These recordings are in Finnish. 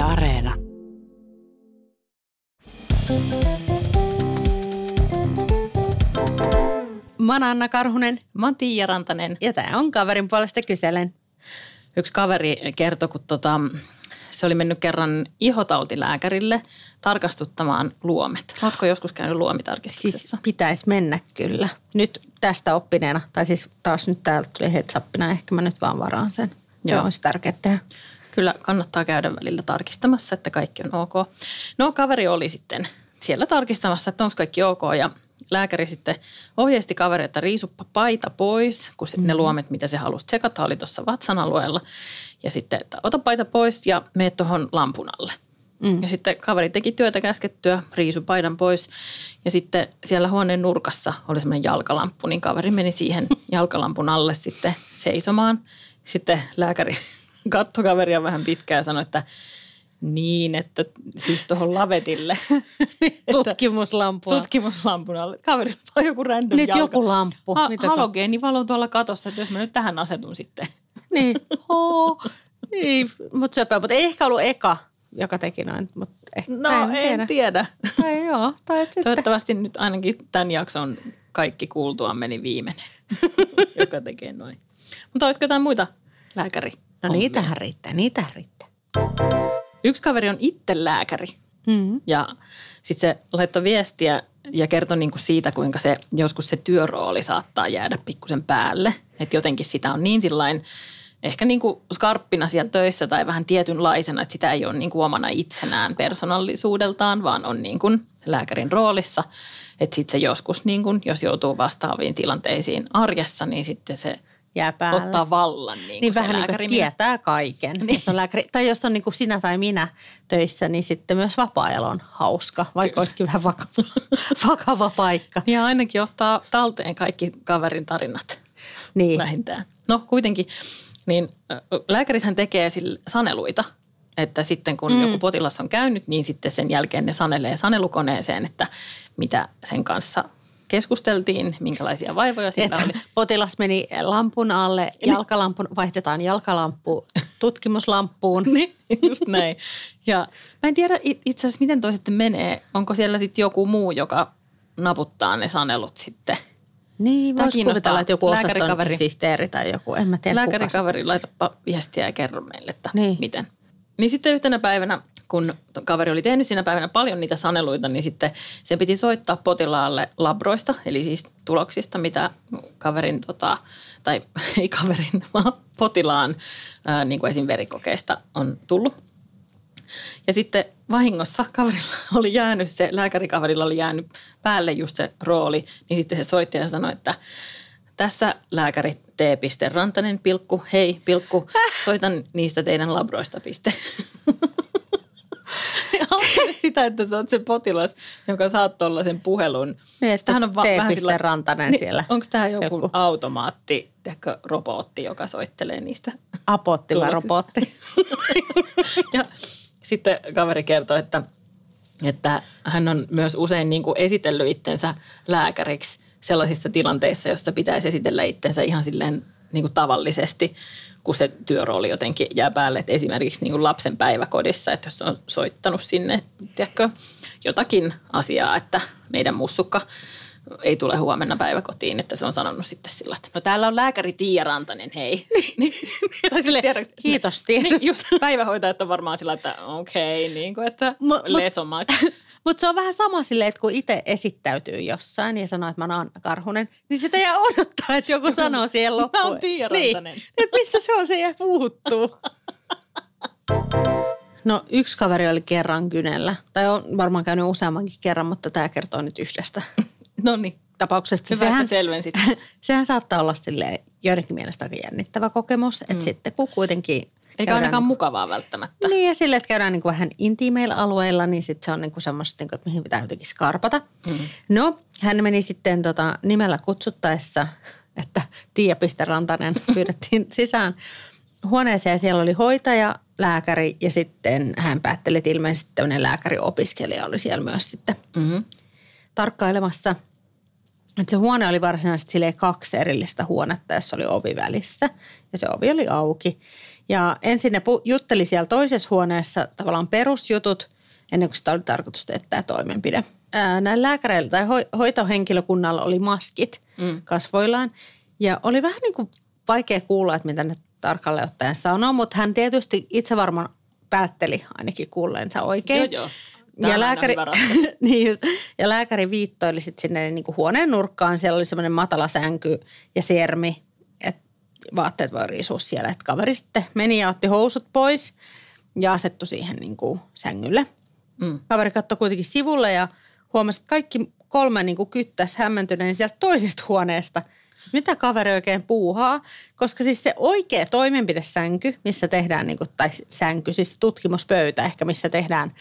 Yle Areena. Mä oon Anna Karhunen Mä oon Tiia Rantanen. ja tämä on kaverin puolesta kyselen. Yksi kaveri kertoi, kun tota, se oli mennyt kerran ihotautilääkärille tarkastuttamaan luomet. Oletko joskus käynyt luomitarkistuksessa? Siis pitäisi mennä kyllä. Nyt tästä oppineena, tai siis taas nyt täältä tuli heads upina, ehkä mä nyt vaan varaan sen. Se Joo. olisi tärkeää tehdä. Kyllä kannattaa käydä välillä tarkistamassa, että kaikki on ok. No kaveri oli sitten siellä tarkistamassa, että onko kaikki ok ja lääkäri sitten ohjeisti kaveri, että riisuppa paita pois, kun se, ne luomet, mitä se halusi tsekata, oli tuossa vatsan alueella. Ja sitten, että ota paita pois ja mene tuohon lampun alle. Mm. Ja sitten kaveri teki työtä käskettyä, riisu paidan pois. Ja sitten siellä huoneen nurkassa oli semmoinen jalkalamppu, niin kaveri meni siihen jalkalampun alle sitten seisomaan. Sitten lääkäri katsoi kaveria vähän pitkään ja sanoi, että niin, että siis tuohon lavetille. Tutkimuslampua. Tutkimuslampun alle. Kaveri on joku random Nyt jalka. joku lamppu. Ha- Mitä halogeenivalo tuolla katossa, että jos mä nyt tähän asetun sitten. niin. Oo. Ei, mutta söpö. Mutta ei ehkä ollut eka, joka teki noin. Mutta ehkä, No tai en, tiedä. tiedä. Tai joo, tai sitten. Toivottavasti nyt ainakin tämän jakson kaikki kuultua meni viimeinen, joka tekee noin. Mutta olisiko jotain muita lääkäri? No niitähän riittää, niitähän riittää. Yksi kaveri on itse lääkäri Mm. ja sitten se laittoi viestiä ja kertoi niinku siitä, kuinka se joskus se työrooli saattaa jäädä pikkusen päälle. Että jotenkin sitä on niin sillain ehkä niinku skarppina siellä töissä tai vähän tietynlaisena, että sitä ei ole niinku omana itsenään persoonallisuudeltaan, vaan on niinku lääkärin roolissa. Että sitten se joskus, niinku, jos joutuu vastaaviin tilanteisiin arjessa, niin sitten se Jää päälle. ottaa vallan niin, Niin vähän niin kuin tietää kaiken. Niin. Jos on lääkäri, tai jos on niin kuin sinä tai minä töissä, niin sitten myös vapaa-ajalla on hauska, vaikka Kyllä. olisikin vähän vakava, vakava paikka. Ja ainakin ottaa talteen kaikki kaverin tarinat. Niin. vähintään. No kuitenkin, niin lääkärithän tekee sille saneluita, että sitten kun mm. joku potilas on käynyt, niin sitten sen jälkeen ne sanelee sanelukoneeseen, että mitä sen kanssa keskusteltiin, minkälaisia vaivoja sillä Että oli. potilas meni lampun alle, jalkalampun, vaihdetaan jalkalampu tutkimuslamppuun. Niin, just näin. Ja mä en tiedä it- itse asiassa, miten toi sitten menee. Onko siellä sitten joku muu, joka naputtaa ne sanelut sitten? Niin, kiinnostaa. kuvitella, että joku osaston sisteeri tai joku, en mä tiedä Lääkärikaveri, laitapa viestiä ja kerro meille, että Niin. niin. miten. Niin sitten yhtenä päivänä, kun kaveri oli tehnyt siinä päivänä paljon niitä saneluita, niin sitten sen piti soittaa potilaalle labroista, eli siis tuloksista, mitä kaverin, tota, tai ei kaverin, vaan potilaan, ää, niin kuin esim. verikokeista on tullut. Ja sitten vahingossa kaverilla oli jäänyt se, lääkärikaverilla oli jäänyt päälle just se rooli, niin sitten se soitti ja sanoi, että tässä lääkäri T. Rantanen, pilkku, hei, pilkku, soitan niistä teidän labroista, piste. Sitä, että sä oot se potilas, joka saat tuollaisen puhelun. Niin, ja sitten Tämähän T. Rantanen siellä. Onko tämä joku, Joku. automaatti, tiedätkö, robotti, joka soittelee niistä Apotti vai robotti? ja sitten kaveri kertoi, että, että hän on myös usein niin kuin esitellyt itsensä lääkäriksi sellaisissa tilanteissa, joissa pitäisi esitellä itsensä ihan silleen niin kuin tavallisesti, kun se työrooli jotenkin jää päälle. Että esimerkiksi niin kuin lapsen päiväkodissa, että jos on soittanut sinne tiedätkö, jotakin asiaa, että meidän mussukka ei tule huomenna päiväkotiin, että se on sanonut sitten sillä, että no täällä on lääkäri Tiia Rantanen, hei. Niin. tai sille, tiedätkö, Kiitos, niin, just päivähoitajat on varmaan sillä, että okei, okay, niin kuin, että Mut-. Mutta se on vähän sama silleen, että kun itse esittäytyy jossain ja sanoo, että mä oon Anna Karhunen, niin sitä jää odottaa, että joku sanoo siihen loppuun. oon Tiia niin. Että missä se on, se jää puuttuu. No yksi kaveri oli kerran kynellä, tai on varmaan käynyt useammankin kerran, mutta tämä kertoo nyt yhdestä no niin, tapauksesta. hyvä, selvensit. sehän saattaa olla sille joidenkin mielestä aika jännittävä kokemus, että sitten kun kuitenkin Eikä ainakaan niinku- mukavaa välttämättä. Niin ja sille, että käydään niin kuin vähän intiimeillä alueilla, niin sitten se on niin kuin semmoista, niin kuin, että mihin pitää jotenkin skarpata. Mm. No, hän meni sitten tota, nimellä kutsuttaessa, että Tiia Rantanen pyydettiin sisään huoneeseen siellä oli hoitaja, lääkäri ja sitten hän päätteli, että ilmeisesti tämmöinen lääkäriopiskelija oli siellä myös sitten Mm-hmm. tarkkailemassa. Että se huone oli varsinaisesti kaksi erillistä huonetta, jossa oli ovi välissä ja se ovi oli auki. Ja ensin ne jutteli siellä toisessa huoneessa tavallaan perusjutut, ennen kuin sitä oli tarkoitus tehdä tämä toimenpide. Ää, näillä lääkäreillä tai ho- hoitohenkilökunnalla oli maskit mm. kasvoillaan. Ja oli vähän niin kuin vaikea kuulla, että mitä ne tarkalleen ottaen sanoo, mutta hän tietysti itse varmaan päätteli ainakin kuulleensa oikein. Joo, joo. Tämä Ja lääkäri, niin just, ja lääkäri viittoili sitten sinne niin kuin huoneen nurkkaan. Siellä oli semmoinen matala sänky ja sermi, vaatteet voi riisua siellä. Että kaveri sitten meni ja otti housut pois ja asettu siihen niin kuin sängylle. Mm. Kaveri katsoi kuitenkin sivulle ja huomasi, että kaikki kolme niin kuin kyttäisi hämmentyneen sieltä toisesta huoneesta. Mitä kaveri oikein puuhaa? Koska siis se oikea toimenpidesänky, missä tehdään, niin kuin, tai sänky, siis tutkimuspöytä ehkä, missä tehdään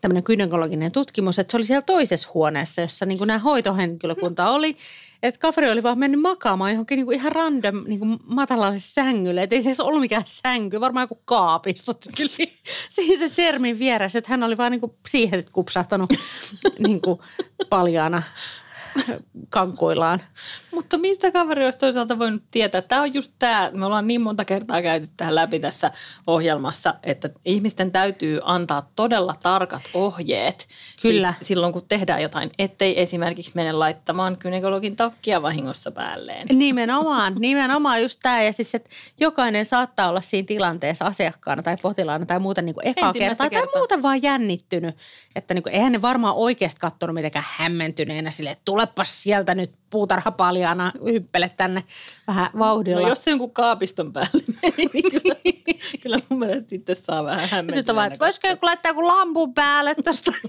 tämmöinen gynekologinen tutkimus, että se oli siellä toisessa huoneessa, jossa niin kuin nämä hoitohenkilökunta oli. Että kaveri oli vaan mennyt makaamaan johonkin niin kuin ihan random niin kuin matalalle sängylle. Että ei se edes ollut mikään sänky, varmaan joku kaapisto. Siihen se sermin vieressä, että hän oli vaan niin kuin siihen sit kupsahtanut niin kuin paljaana kankuillaan. Mutta mistä kaveri olisi toisaalta voinut tietää? Tämä on just tämä, me ollaan niin monta kertaa käyty tähän läpi tässä ohjelmassa, että ihmisten täytyy antaa todella tarkat ohjeet. Kyllä. Siis silloin kun tehdään jotain, ettei esimerkiksi mene laittamaan kynekologin takkia vahingossa päälleen. Nimenomaan, nimenomaan just tämä. Ja siis, että jokainen saattaa olla siinä tilanteessa asiakkaana tai potilaana tai muuten niin kuin ekaa Ensimmäistä kertaa, tai kertaa. muuten vaan jännittynyt. Että niin kuin, eihän ne varmaan oikeasti katsonut mitenkään hämmentyneenä sille, että tulepas sieltä nyt puutarhapaljaana, hyppele tänne vähän vauhdilla. No jos se jonkun kaapiston päälle meni, niin kyllä, kyllä mun mielestä sitten saa vähän Ja hämmentyneenä. sitten on vaan, että voisiko joku laittaa joku lampun päälle tuosta.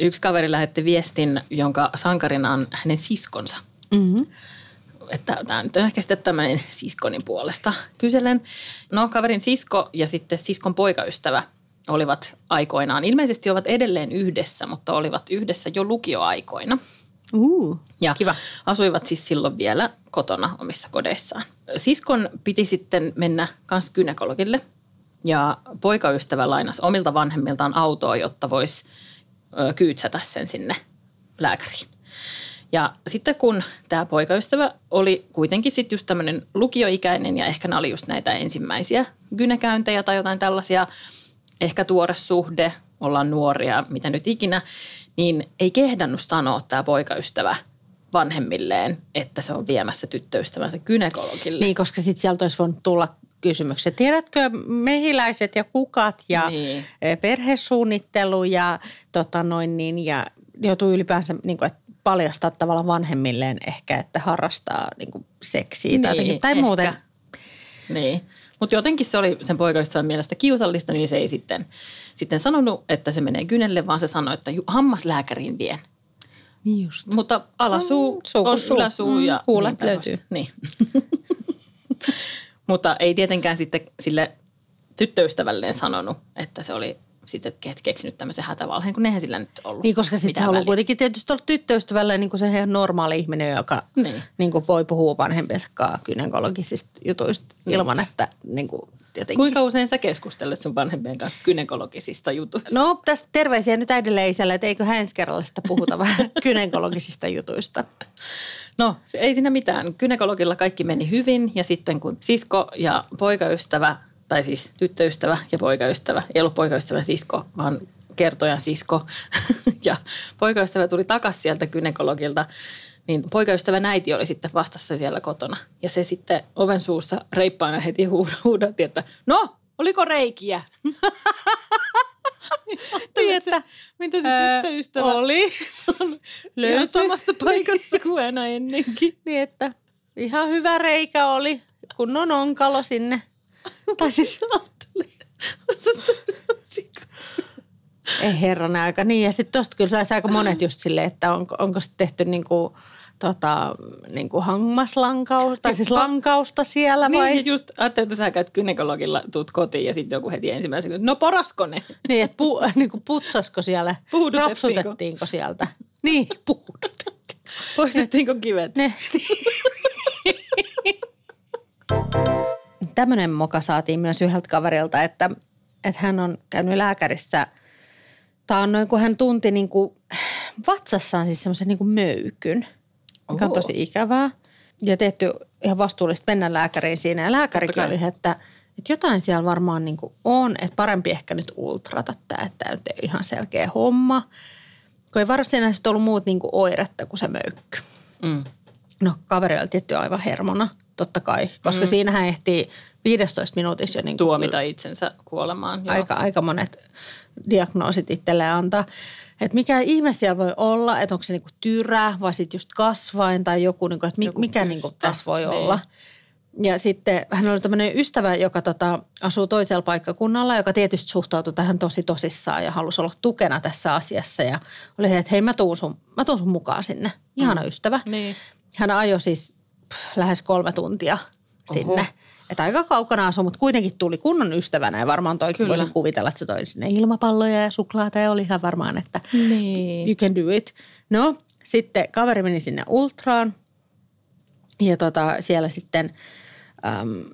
Yksi kaveri lähetti viestin, jonka sankarina on hänen siskonsa. Mm-hmm. Että tämä nyt on ehkä sitten tämmöinen siskonin puolesta kyselen. No kaverin sisko ja sitten siskon poikaystävä olivat aikoinaan, ilmeisesti ovat edelleen yhdessä, mutta olivat yhdessä jo lukioaikoina. Uh, Ja Kiva. asuivat siis silloin vielä kotona omissa kodeissaan. Siskon piti sitten mennä kans gynekologille ja poikaystävä lainasi omilta vanhemmiltaan autoa, jotta voisi kyytsätä sen sinne lääkäriin. Ja sitten kun tämä poikaystävä oli kuitenkin sitten just tämmöinen lukioikäinen ja ehkä nämä oli just näitä ensimmäisiä gynekäyntejä tai jotain tällaisia, ehkä tuore suhde, ollaan nuoria, mitä nyt ikinä, niin ei kehdannut sanoa tämä poikaystävä vanhemmilleen, että se on viemässä tyttöystävänsä gynekologille. Niin, koska sitten sieltä olisi voinut tulla kysymykset. Tiedätkö mehiläiset ja kukat ja Niin. niin. perhesuunnittelu ja, tota noin niin, ja joutuu ylipäänsä niin kuin, että paljastaa tavallaan vanhemmilleen ehkä, että harrastaa niin kuin seksiä tai, jotenkin, tai ehkä. muuten. Niin, mutta jotenkin se oli sen poikaystävän mielestä kiusallista, niin se ei sitten, sitten sanonut, että se menee kynelle, vaan se sanoi, että hammaslääkäriin vien. Niin just. Mutta alasuu Mm, suu on suu. yläsuu Mm, ja huulet niin löytyy. Niin. Mutta ei tietenkään sitten sille tyttöystävälleen sanonut, että se oli sitten ke- keksinyt tämmöisen hätävalheen, kun eihän sillä nyt ollut Niin, koska sitten haluaa kuitenkin tietysti olla tyttöystävällä niin kuin se ihan normaali ihminen, joka Niin. niin. Niin kuin voi puhua vanhempiensa kanssa gynekologisista jutuista ilman, että niin kuin jotenkin. Kuinka usein sä keskustelet sun vanhempien kanssa gynekologisista jutuista? No tästä terveisiä nyt äidille isälle, että eikö hän ensi kerralla sitä puhuta vähän gynekologisista jutuista. No, ei siinä mitään. Gynekologilla kaikki meni hyvin ja sitten kun sisko ja poikaystävä, tai siis tyttöystävä ja poikaystävä, ei ollut poikaystävän sisko, vaan kertojan sisko ja poikaystävä tuli takaisin sieltä gynekologilta, niin poikaystävän äiti oli sitten vastassa siellä kotona. Ja se sitten oven suussa reippaana heti huud- huudatti, että no, oliko reikiä? Että Mitä se tyttöystävä oli. Löytyi. samassa paikassa kuin aina ennenkin. Niin, että ihan hyvä reikä oli, kun on onkalo sinne. Tai siis, ei herranen aika. Niin, ja sitten tosta kyllä saisi aika monet just silleen, että onko, onko se tehty niinku, tota, niinku hammaslankausta, tai siis lankausta siellä vai? Niin, just ajattelin, että sä käyt gynekologilla, tuut kotiin ja sitten joku heti ensimmäisenä, no porasko ne? Niin, että pu, niinku putsasko siellä, rapsutettiinko sieltä. Niin, puudutettiin. Poistettiinko kivet? Ne. Tämmöinen moka saatiin myös yhdeltä kaverilta, että, että hän on käynyt lääkärissä. Tämä on noin, kun hän tunti niin kuin vatsassaan siis semmoisen niin kuin möykyn, mikä on tosi ikävää. Ja tietty ihan vastuullista mennä lääkäriin siinä. Ja lääkärikin oli, että, että jotain siellä varmaan niin kuin on, että parempi ehkä nyt ultrata tämä, että tämä nyt ei ole ihan selkeä homma. Kun ei varsinaisesti ollut muut niin kuin oiretta kuin se möykky. Mm. No kaveri oli tietty aivan hermona, totta kai, koska mm. siinähän ehtii 15 minuutissa jo niin kuin Tuomita itsensä kuolemaan. Joo. aika, aika monet diagnoosit itselleen antaa. Että mikä ihme siellä voi olla, että onko se niinku tyrä vai sitten just kasvain tai joku, niinku, että mi, mikä niinku tässä voi Niin. olla. Ja sitten hän oli tämmöinen ystävä, joka tota, asuu toisella paikkakunnalla, joka tietysti suhtautui tähän tosi tosissaan ja halusi olla tukena tässä asiassa. Ja oli se, että hei mä tuun sun, mä tuun sun mukaan sinne. Ihana mm. ystävä. Niin. Hän ajoi siis lähes kolme tuntia sinne. Oho. Että aika kaukana asui, mutta kuitenkin tuli kunnon ystävänä ja varmaan toikin Kyllä. voisin kuvitella, että se toi sinne ilmapalloja ja suklaata ja oli ihan varmaan, että Niin. you can do it. No, sitten kaveri meni sinne ultraan ja tota, siellä sitten äm,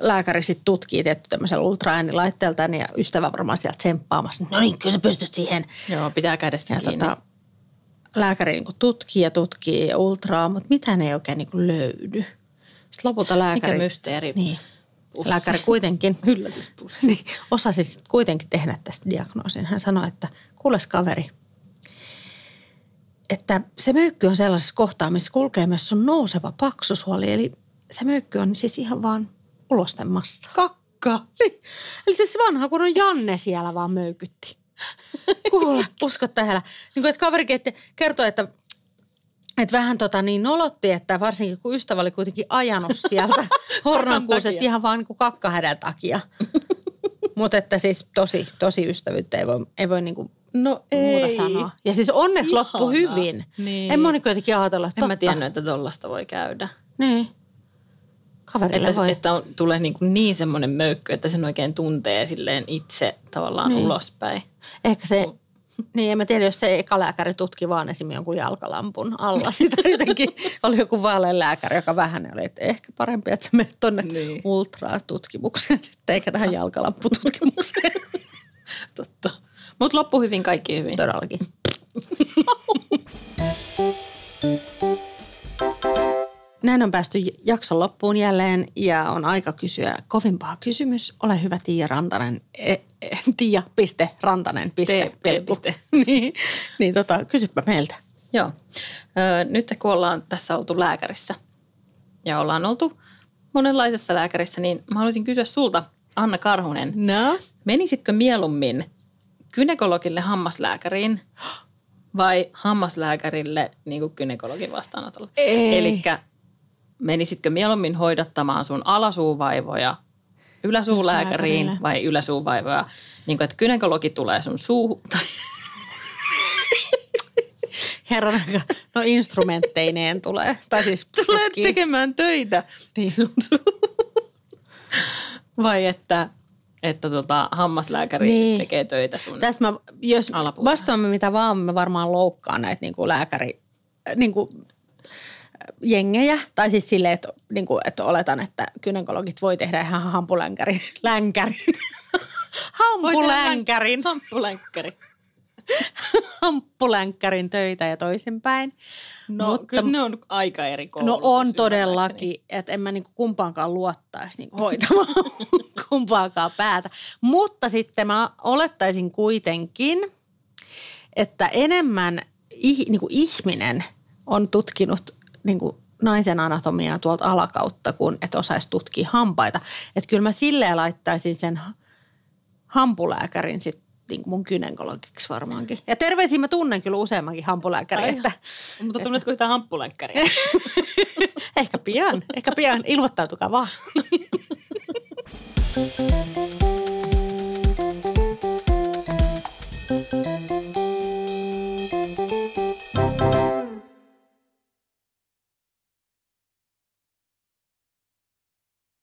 lääkäri sitten tutkii tietty tämmöisellä ultraäänilaitteelta ja ystävä varmaan sieltä tsemppaamassa. No niin, kyllä sä pystyt siihen. Joo, pitää kädestä Ja kiinni. tota, lääkäri niin tutkii ja tutkii ja ultraa, mutta mitään ei oikein niin löydy. Sitten lopulta lääkäri... Mikä mysteeri? Niin. Pussi. Lääkäri kuitenkin Yllätyspussi. niin, osasi sit kuitenkin tehdä tästä diagnoosin. Hän sanoi, että kuules kaveri, että se möykky on sellaisessa kohtaa, missä kulkee myös sun nouseva paksusuoli. Eli se möykky on siis ihan vaan ulosten massa. Kakka. Niin. Eli siis vanha kun on Janne siellä vaan möykytti. Kuule, usko tähän. Niin kuin, että kaverikin että kertoi, että, että vähän tota niin nolotti, että varsinkin kun ystävä oli kuitenkin ajanut sieltä Hornankuusesta ihan vaan niin kuin kakkahädän takia. Mutta että siis tosi, tosi ystävyyttä ei voi, ei voi niin kuin No muuta ei. sanoa. Ja siis onneksi Ihanaa. loppu hyvin. Niin. En moni kuitenkin ajatella, että En mä totta. tiennyt, että tollasta voi käydä. Niin. Kaverille Että, voi. että on, tulee niin, kuin niin semmoinen möykky, että sen oikein tuntee silleen itse tavallaan Niin. ulospäin. Ehkä se, niin en mä tiedä, jos se eka lääkäri tutki vaan esimerkiksi jonkun jalkalampun alla. Sitä jotenkin oli joku vaalean lääkäri, joka vähän oli, että ehkä parempi, että sä menet tonne niin. Niin. ultratutkimukseen sitten, eikä tähän jalkalampututkimukseen. Totta. Mutta loppu hyvin, kaikki hyvin. Todellakin. Näin on päästy jakson loppuun jälleen ja on aika kysyä kovimpaa kysymys. Ole hyvä Tiia Rantanen. Tiia, piste, Rantanen, piste, piste. niin, niin tota, kysypä meiltä. Joo. Öö, nyt kun ollaan tässä oltu lääkärissä ja ollaan oltu monenlaisessa lääkärissä, niin mä haluaisin kysyä sulta, Anna Karhunen. No? Menisitkö mieluummin kynekologille hammaslääkäriin vai hammaslääkärille niin kuin kynekologin vastaanotolle? Eli menisitkö mieluummin hoidattamaan sun alasuuvaivoja yläsuulääkäriin vai yläsuuvaivoja? Niin kuin, että kynekologi tulee sun suuhun. Herran aika, no instrumentteineen tulee. Tai siis tulee tutkii. tekemään töitä Niin. sun suuhun. Vai että, että tota, hammaslääkäri Niin. niin. tekee töitä sun Tässä mä, jos Alapuolella. vastaamme mitä vaan, mä varmaan loukkaan näitä niin kuin lääkäri, niin kuin jengejä. Tai siis silleen, että, niin kuin, että oletan, että gynekologit voi tehdä ihan hampulänkärin. Länkärin. Hampulänkärin. Hampulänkärin töitä ja toisinpäin. No Mutta- kyllä ne on aika eri No koulutus, on ymmärtääkseni. todellakin, että en mä niinku kumpaankaan luottaisi niinku hoitamaan kumpaakaan päätä. Mutta sitten mä olettaisin kuitenkin, että enemmän ih, niinku ihminen on tutkinut niinku naisen anatomiaa tuolta alakautta, kuin että osaisi tutkia hampaita. Että kyllä mä silleen laittaisin sen ha- hampulääkärin sitten niin mun gynekologiksi varmaankin. Ja terveisiä mä tunnen kyllä useammankin hampulääkärin, Ai että Mutta tunnetko yhtään hamppulänkkäriä? Ehkä pian, ehkä pian. Ilmoittautukaa vaan.